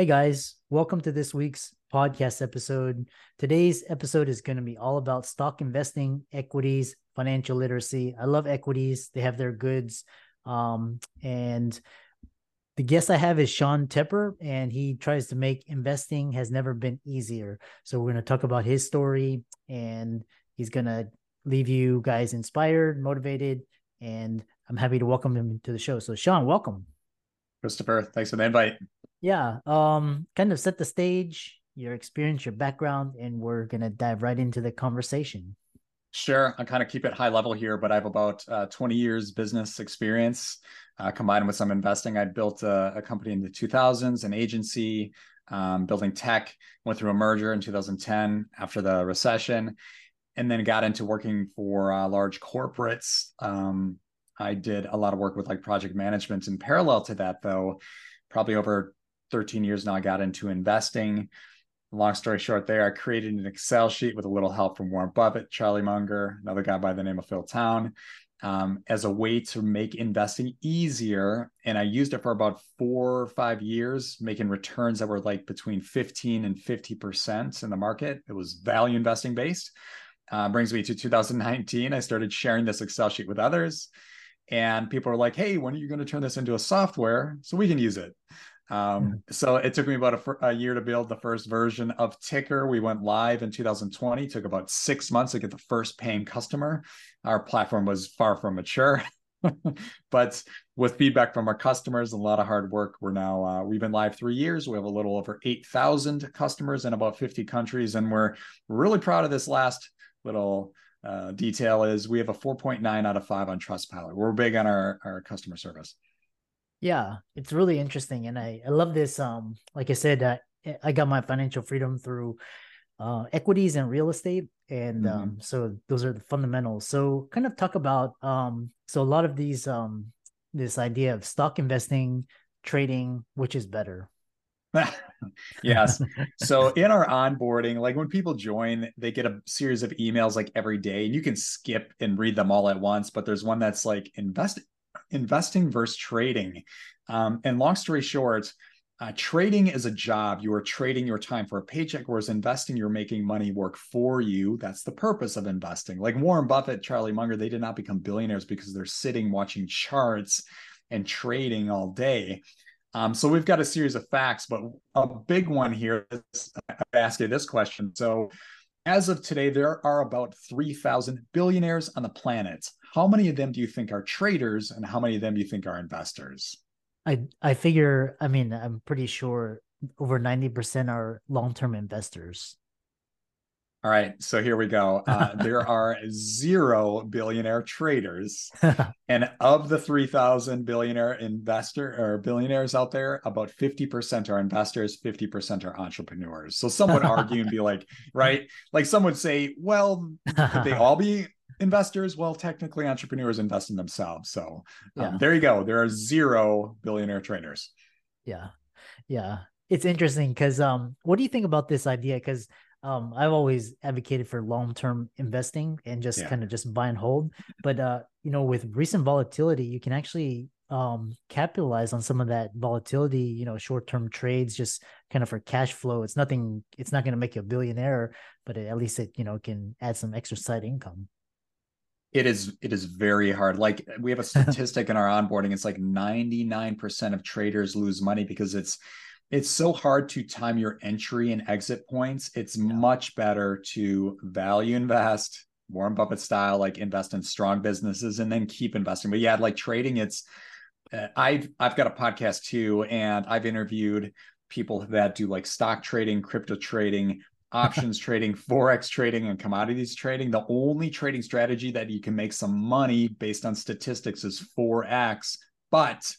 Hey guys, welcome to this week's podcast episode. Today's episode is going to be all about stock investing, equities, financial literacy. I love equities. They have their goods. Um, and the guest I have is Sean Tepper, and he tries to make investing has never been easier. So we're going to talk about his story, and he's going to leave you guys inspired, motivated, and I'm happy to welcome him to the show. So Sean, welcome. Christopher, thanks for the invite. Yeah, um, kind of set the stage, your experience, your background, and we're gonna dive right into the conversation. Sure, I'll kind of keep it high level here, but I have about uh, 20 years business experience uh, combined with some investing. I built a, a, company in the 2000s, an agency, um, building tech. Went through a merger in 2010 after the recession, and then got into working for uh, large corporates. Um, I did a lot of work with like project management. In parallel to that, though, probably over 13 years now, I got into investing. Long story short, there, I created an Excel sheet with a little help from Warren Buffett, Charlie Munger, another guy by the name of Phil Town, um, as a way to make investing easier. And I used it for about four or five years, making returns that were like between 15 and 50% in the market. It was value investing based. Uh, brings me to 2019. I started sharing this Excel sheet with others and people are like hey when are you going to turn this into a software so we can use it um, so it took me about a, a, year to build the first version of Tykr. We went live in 2020 it took about six months to get the first paying customer. Our platform was far from mature but with feedback from our customers and a lot of hard work we're now uh, we've been live three years. We have a little over 8000 customers in about 50 countries and we're really proud of this last little uh, detail is we have a 4.9 out of 5 on Trustpilot. We're big on our, our customer service. Yeah, it's really interesting. And I, I love this. Um, like I said, uh, I got my financial freedom through uh, equities and real estate. And mm-hmm. um, so those are the fundamentals. So kind of talk about um, so a lot of these um, this idea of stock investing, trading, which is better. yes. So in our onboarding, like when people join, they get a series of emails like every day, and you can skip and read them all at once. But there's one that's like invest investing versus trading. Um, and long story short, uh, trading is a job. You are trading your time for a paycheck, whereas investing, you're making money work for you. That's the purpose of investing. Like Warren Buffett, Charlie Munger, they did not become billionaires because they're sitting watching charts and trading all day. Um, so we've got a series of facts, but a big one here is I ask you this question. So as of today, there are about 3,000 billionaires on the planet. How many of them do you think are traders and how many of them do you think are investors? I, I figure, I mean, I'm pretty sure over 90% are long-term investors. All right, so here we go. Uh, there are zero billionaire traders, and of the three thousand billionaire investor or billionaires out there, about fifty percent are investors, fifty percent are entrepreneurs. So some would argue and be like, right, like some would say, well, could they all be investors? Well, technically, entrepreneurs invest in themselves. So um, yeah. there you go. There are zero billionaire traders. Yeah, yeah, it's interesting because um, what do you think about this idea? Because um i've always advocated for long-term investing and just yeah. kind of just buy and hold but uh you know with recent volatility you can actually um capitalize on some of that volatility you know short-term trades just kind of for cash flow it's nothing it's not going to make you a billionaire but at least it you know can add some extra side income It is it is very hard. Like we have a statistic in our onboarding. It's like 99% of traders lose money because it's it's so hard to time your entry and exit points. It's yeah. much better to value invest, Warren Buffett style, like invest in strong businesses and then keep investing. But yeah, like trading, it's uh, I've I've got a podcast too, and I've interviewed people that do like stock trading, crypto trading, options trading, forex trading, and commodities trading. The only trading strategy that you can make some money based on statistics is forex, but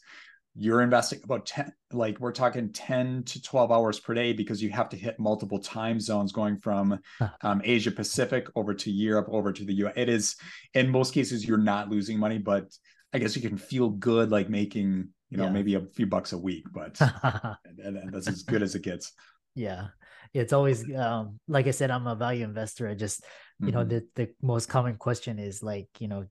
you're investing about 10 like we're talking 10 to 12 hours per day because you have to hit multiple time zones going from um, asia pacific over to europe over to the us it is in most cases you're not losing money but i guess you can feel good like making you know yeah. maybe a few bucks a week but and, and that's as good as it gets yeah it's always um like i said i'm a value investor i just you mm-hmm. know the the most common question is like you know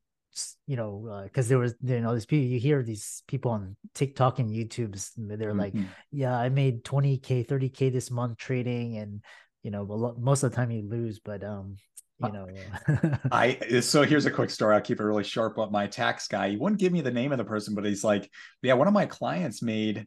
you know, because uh, there was, you know, these people, you hear these people on TikTok and YouTube's, they're mm-hmm. like, yeah, I made 20K, 30K this month trading. And, you know, lot, most of the time you lose, but, um, you uh, know, I, so here's a quick story. I'll keep it really short, but my tax guy, he wouldn't give me the name of the person, but he's like, yeah, one of my clients made,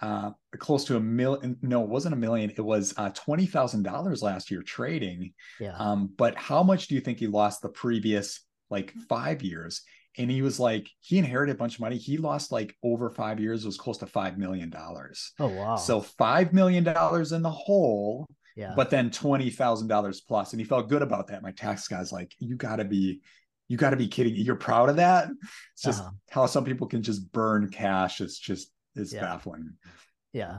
uh, close to a million. No, it wasn't a million. It was uh, twenty thousand dollars last year trading. Yeah. Um, but how much do you think he lost the previous like five years. And he was like, he inherited a bunch of money. He lost like over five years, was close to five million dollars. Oh wow. So five million dollars in the hole. Yeah. But then twenty thousand dollars plus. And he felt good about that. My tax guy's like, you gotta be, you gotta be kidding. You're proud of that. It's just uh-huh. how some people can just burn cash. It's just it's yeah. baffling. Yeah.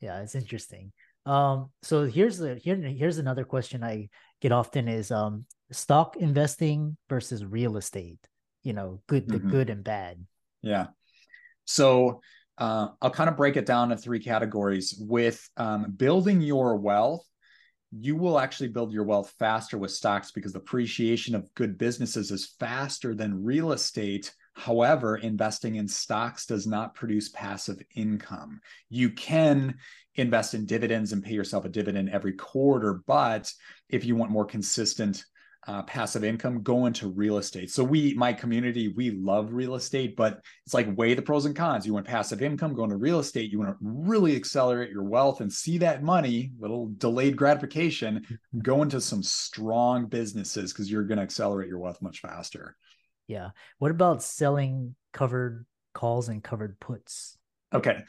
Yeah, it's interesting. Um, so here's the here here's another question I get often is um stock investing versus real estate you know good the mm-hmm. good and bad. Yeah. So uh, i'll kind of break it down into three categories. With um, building your wealth you will actually build your wealth faster with stocks because the appreciation of good businesses is faster than real estate However, investing in stocks does not produce passive income. You can invest in dividends and pay yourself a dividend every quarter, but if you want more consistent uh, passive income, go into real estate. So we, my community, we love real estate, but it's like weigh the pros and cons. You want passive income, go into real estate. You want to really accelerate your wealth and see that money, little delayed gratification, go into some strong businesses because you're going to accelerate your wealth much faster. Yeah. What about selling covered calls and covered puts? Okay.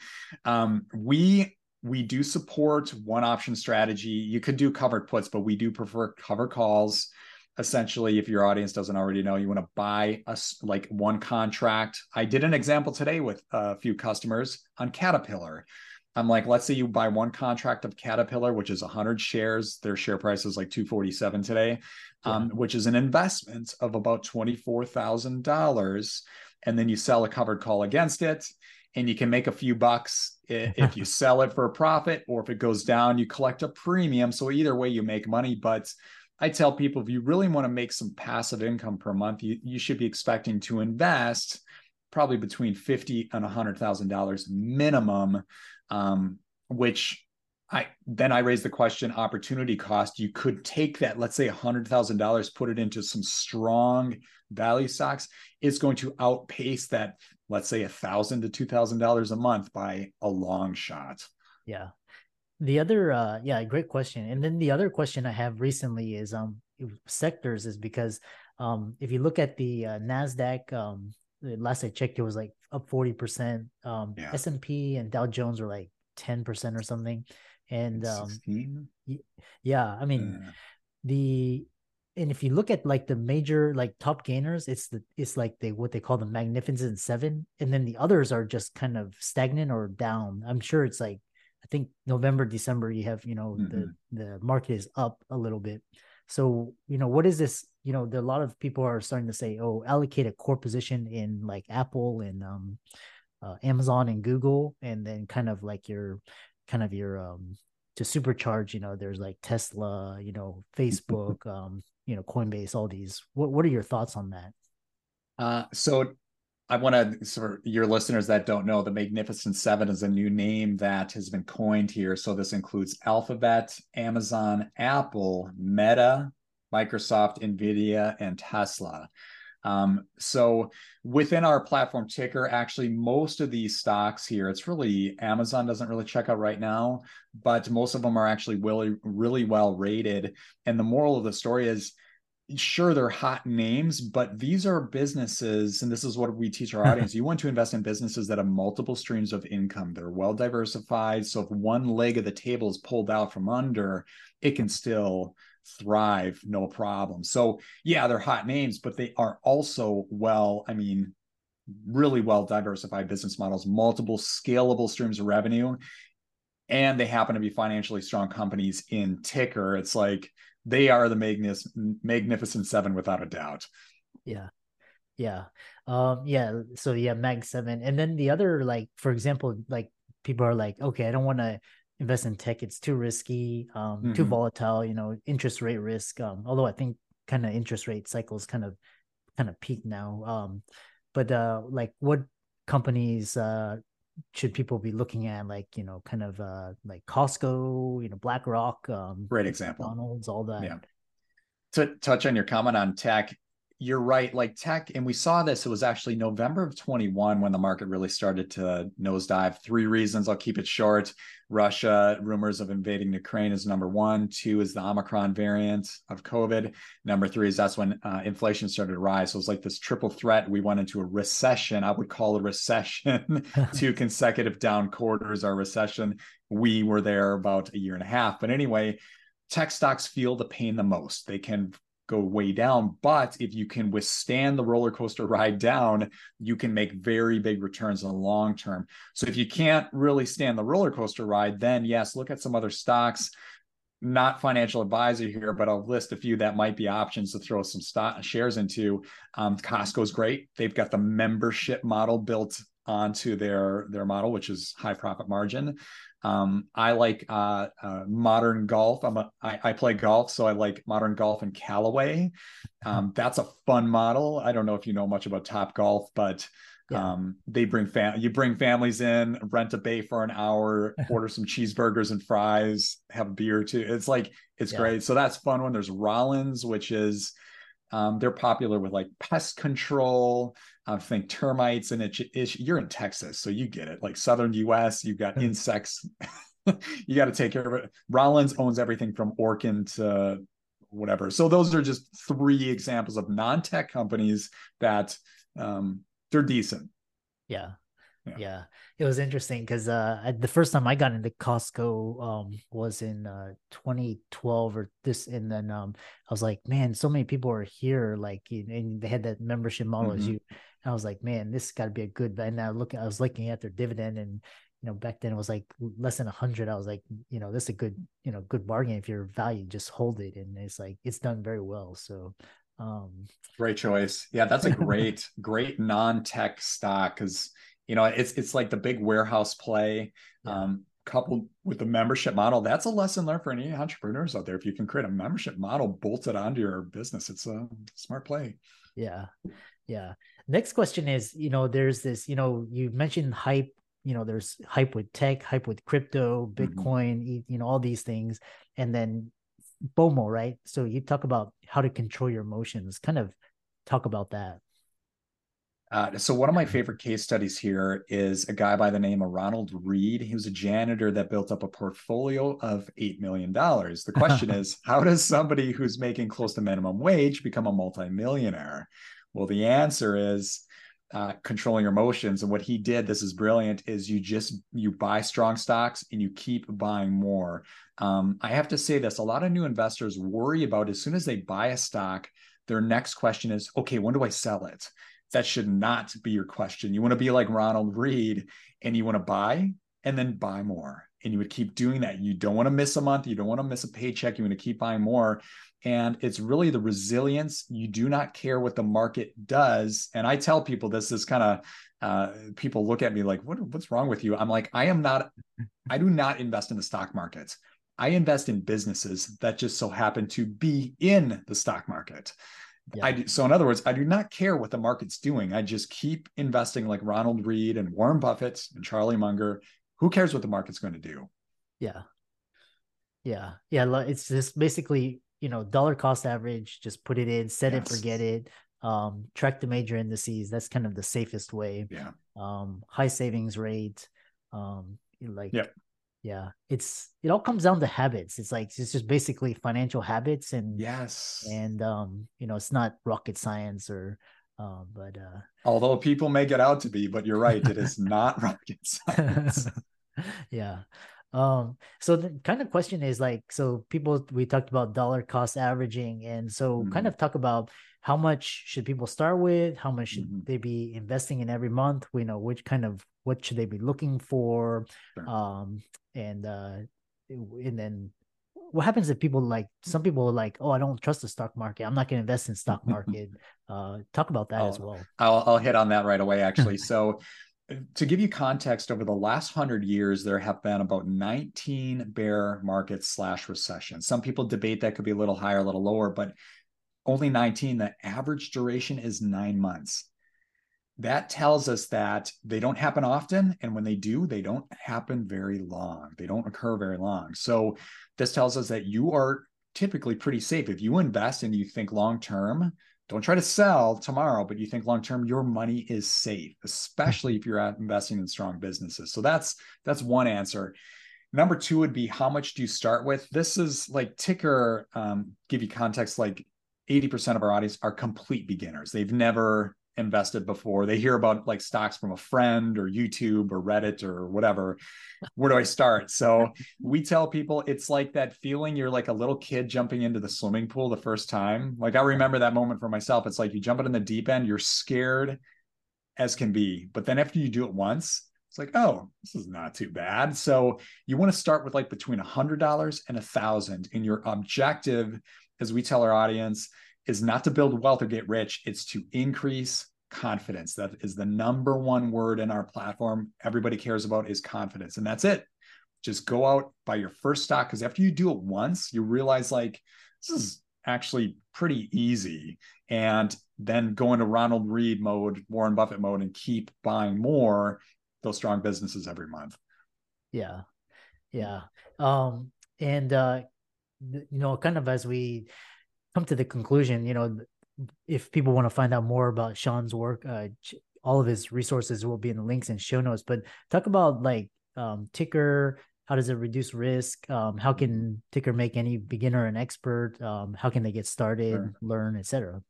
Um, we we do support one option strategy. You could do covered puts, but we do prefer cover calls essentially if your audience doesn't already know you want to buy us like one contract i did an example today with a few customers on caterpillar i'm like let's say you buy one contract of caterpillar which is 100 shares their share price is like 247 today yeah. um, which is an investment of about $24000 and then you sell a covered call against it and you can make a few bucks if you sell it for a profit or if it goes down you collect a premium so either way you make money but I tell people if you really want to make some passive income per month, you, you should be expecting to invest probably between fifty and hundred thousand dollars minimum. Um, which I then I raise the question opportunity cost. You could take that, let's say a hundred thousand dollars, put it into some strong value stocks. It's going to outpace that, let's say a thousand to two thousand dollars a month by a long shot. Yeah the other uh yeah great question and then the other question i have recently is um sectors is because um if you look at the uh, nasdaq um last i checked it was like up 40% um yeah. s&p and dow jones were like 10% or something and um yeah i mean yeah. the and if you look at like the major like top gainers it's the it's like they what they call the magnificent seven and then the others are just kind of stagnant or down i'm sure it's like I think November, December, you have, you know, mm-hmm. the the market is up a little bit. So, you know, what is this? You know, there, a lot of people are starting to say, oh, allocate a core position in like Apple and um, uh, Amazon and Google, and then kind of like your kind of your um to supercharge, you know, there's like Tesla, you know, Facebook, um, you know, Coinbase, all these. What what are your thoughts on that? Uh, so I want to sort your listeners that don't know the Magnificent Seven is a new name that has been coined here. So this includes Alphabet, Amazon, Apple, Meta, Microsoft, Nvidia, and Tesla. Um, so within our platform Tykr, actually, most of these stocks here, it's really Amazon doesn't really check out right now, but most of them are actually really, really well rated. And the moral of the story is sure they're hot names but these are businesses and this is what we teach our audience you want to invest in businesses that have multiple streams of income they're well diversified so if one leg of the table is pulled out from under it can still thrive no problem. So yeah they're hot names but they are also well i mean really well diversified business models multiple scalable streams of revenue and they happen to be financially strong companies in Tykr. It's like they are the magnificent magnificent seven without a doubt. Yeah. Yeah. Um yeah so yeah mag seven. And then the other like for example like people are like okay i don't want to invest in tech it's too risky um mm-hmm. too volatile you know interest rate risk um although i think kind of interest rate cycles kind of kind of peak now um but uh like what companies uh should people be looking at like you know kind of uh like costco you know blackrock um great example. McDonald's, all that? Yeah. To touch on your comment on tech you're right. Like tech, and we saw this, it was actually November of 21 when the market really started to nosedive. Three reasons, I'll keep it short. Russia, rumors of invading Ukraine is number one. Two is the Omicron variant of COVID. Number three is that's when uh, inflation started to rise. So it was like this triple threat. We went into a recession. I would call a recession, two consecutive down quarters, our recession. We were there about a year and a half. But anyway, tech stocks feel the pain the most. They can go way down. But if you can withstand the roller coaster ride down, you can make very big returns in the long term. So if you can't really stand the roller coaster ride, then yes, look at some other stocks. Not financial advisor here, but I'll list a few that might be options to throw some stock shares into. Um, Costco's great. They've got the membership model built onto their their model, which is high profit margin. Um, I like uh, uh, modern golf. I'm a I, I play golf, so I like modern golf and Callaway. Um, that's a fun model. I don't know if you know much about Top Golf, but yeah. um, they bring fam you bring families in, rent a bay for an hour, order some cheeseburgers and fries, have a beer too. It's like it's yeah. great. So that's fun one. There's Rollins, which is um, they're popular with like pest control. I think termites, and it, it, you're in Texas, so you get it. Like southern U.S., you've got hmm. insects. you got to take care of it. Rollins owns everything from Orkin to whatever. So those are just three examples of non-tech companies that um, they're decent. Yeah. Yeah. yeah. it was interesting because uh, the first time I got into Costco um, was in uh, 2012 or this, and then um, I was like, man, so many people are here, like, and they had that membership model mm-hmm. as you. I was like, man, this got to be a good. And now look, I was looking at their dividend, and you know, back then it was like less than a hundred. I was like, you know, this is a good, you know, good bargain if you're valued, just hold it, and it's like it's done very well. So um great choice yeah that's a great great non-tech stock because you know it's it's like the big warehouse play yeah. um, coupled with the membership model that's a lesson learned for any entrepreneurs out there if you can create a membership model bolted onto your business it's a smart play yeah yeah next question is you know there's this you know you mentioned hype you know there's hype with tech hype with crypto mm-hmm. bitcoin mm-hmm. you know all these things and then FOMO right so you talk about how to control your emotions kind of talk about that uh, so one of my favorite case studies here is a guy by the name of Ronald Read. He was a janitor that built up a portfolio of $8 million. The question is, how does somebody who's making close to minimum wage become a multimillionaire? Well, the answer is uh, controlling your emotions. And what he did, this is brilliant, is you just, you buy strong stocks and you keep buying more. Um, I have to say this, a lot of new investors worry about as soon as they buy a stock, their next question is, okay, when do I sell it? that should not be your question. You want to be like Ronald Read, and you want to buy and then buy more. And you would keep doing that. You don't want to miss a month. You don't want to miss a paycheck. You want to keep buying more. And it's really the resilience. You do not care what the market does. And I tell people this is kind of uh, people look at me like, what, what's wrong with you? I'm like, I am not, I do not invest in the stock market. I invest in businesses that just so happen to be in the stock market. Yeah. I do, so in other words, I do not care what the market's doing. I just keep investing like Ronald Read and Warren Buffett and Charlie Munger. Who cares what the market's going to do? Yeah. Yeah. Yeah. It's just basically, you know, dollar cost average, just put it in, set yes. it, forget it. um, track the major indices. That's kind of the safest way. Yeah. Um, high savings rate. Um, like Yep. yeah, it's it all comes down to habits. It's like it's just basically financial habits and Yes. and um, you know, it's not rocket science or uh, but uh Although people make it out to be, but you're right, it is not rocket science. yeah. Um, so the kind of question is like, so people we talked about dollar cost averaging, and so kind Mhm. of talk about how much should people start with, how much should Mhm. they be investing in every month, we know which kind of what should they be looking for, Sure. um, and uh, and then what happens if people like some people are like, oh, I don't trust the stock market, I'm not going to invest in stock market. uh, talk about that as Oh, well. I'll, I'll hit on that right away, actually. So, to give you context, over the last hundred years, there have been about 19 bear markets slash recessions. Some people debate that could be a little higher, a little lower, but only 19. The average duration is nine months. That tells us that they don't happen often. And when they do, they don't happen very long. They don't occur very long. So, this tells us that you are typically pretty safe. If you invest and you think long term, don't try to sell tomorrow, but you think long term, your money is safe, especially if you're investing in strong businesses. So that's that's one answer. Number two would be how much do you start with? This is like Tykr. Um, give you context. Like eighty percent of our audience are complete beginners. They've never invested before. They hear about like stocks from a friend or YouTube or Reddit or whatever. Where do I start? So we tell people it's like that feeling you're like a little kid jumping into the swimming pool the first time. Like I remember that moment for myself. It's like you jump it in the deep end, you're scared as can be. But then after you do it once, it's like, oh, this is not too bad. So you want to start with like between a hundred dollars and a thousand. And your objective, as we tell our audience, is not to build wealth or get rich, it's to increase confidence. That is the number one word in our platform. Everybody cares about is confidence. And that's it. Just go out, buy your first stock. Because after you do it once, you realize like this is actually pretty easy. And then go into Ronald Read mode, Warren Buffett mode, and keep buying more those strong businesses every month. Yeah. Yeah. Um, and uh, you know, kind of as we come to the conclusion, you know, if people want to find out more about Sean's work, uh, all of his resources will be in the links and show notes. But talk about like um, Tykr. How does it reduce risk? Um, how can Tykr make any beginner an expert? Um, how can they get started, Sure. learn, etc.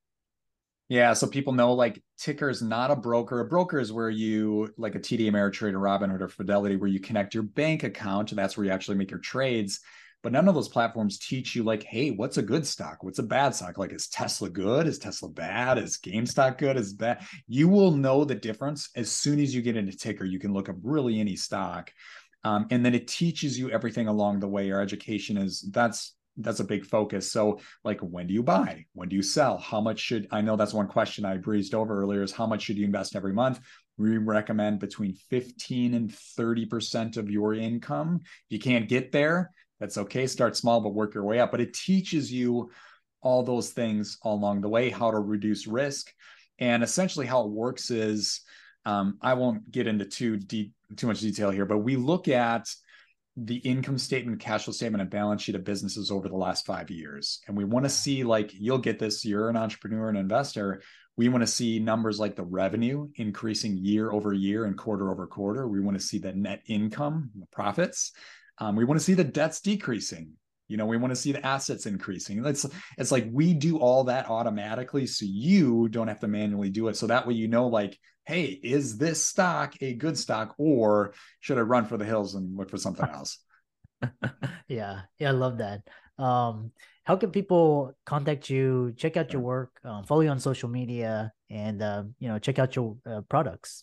Yeah, so people know like Tykr is not a broker. A broker is where you like a TD Ameritrade or Robinhood or Fidelity, where you connect your bank account, and that's where you actually make your trades. But none of those platforms teach you like, hey, what's a good stock? What's a bad stock? Like, is Tesla good? Is Tesla bad? Is GameStop good? Is bad? You will know the difference as soon as you get into Tykr. You can look up really any stock, um, and then it teaches you everything along the way. Your education is that's that's a big focus. So, like, when do you buy? When do you sell? How much should I know? That's one question I breezed over earlier. Is how much should you invest every month? We recommend between 15 and 30% of your income. If you can't get there, that's okay. Start small, but work your way up. But it teaches you all those things along the way, how to reduce risk. And essentially, how it works is um, I won't get into too deep, too much detail here, but we look at the income statement, cash flow statement, and balance sheet of businesses over the last five years. And we want to see, like, you'll get this, you're an entrepreneur and investor. We want to see numbers like the revenue increasing year over year and quarter over quarter. We want to see the net income, the profits. Um, we want to see the debts decreasing. You know, we want to see the assets increasing. It's it's like we do all that automatically, so you don't have to manually do it. So that way, you know, like, hey, is this stock a good stock, or should I run for the hills and look for something else? yeah, yeah, I love that. Um, how can people contact you, check out your work, um, follow you on social media, and uh, you know, check out your uh, products?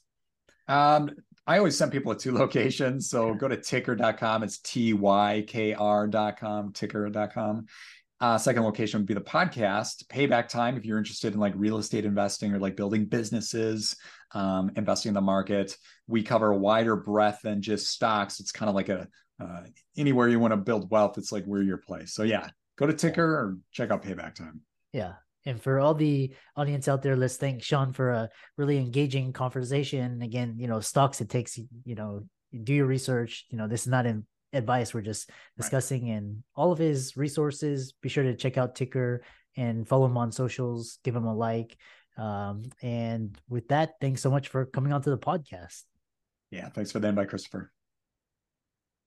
Um, I always send people to two locations. So go to tykr.com. It's T Y K R.com, tykr.com. Uh, second location would be the podcast, Payback Time. If you're interested in like real estate investing or like building businesses, um, investing in the market, we cover a wider breadth than just stocks. It's kind of like a uh, anywhere you want to build wealth, it's like we're your place. So yeah, go to Tykr or check out Payback Time. Yeah. And for all the audience out there, let's thank Sean for a really engaging conversation. Again, you know, stocks, it takes, you know, do your research. You know, this is not in advice. We're just discussing right. and all of his resources. Be sure to check out Tykr and follow him on socials, give him a like. Um, and with that, thanks so much for coming onto the podcast. Yeah, thanks for the invite, Christopher.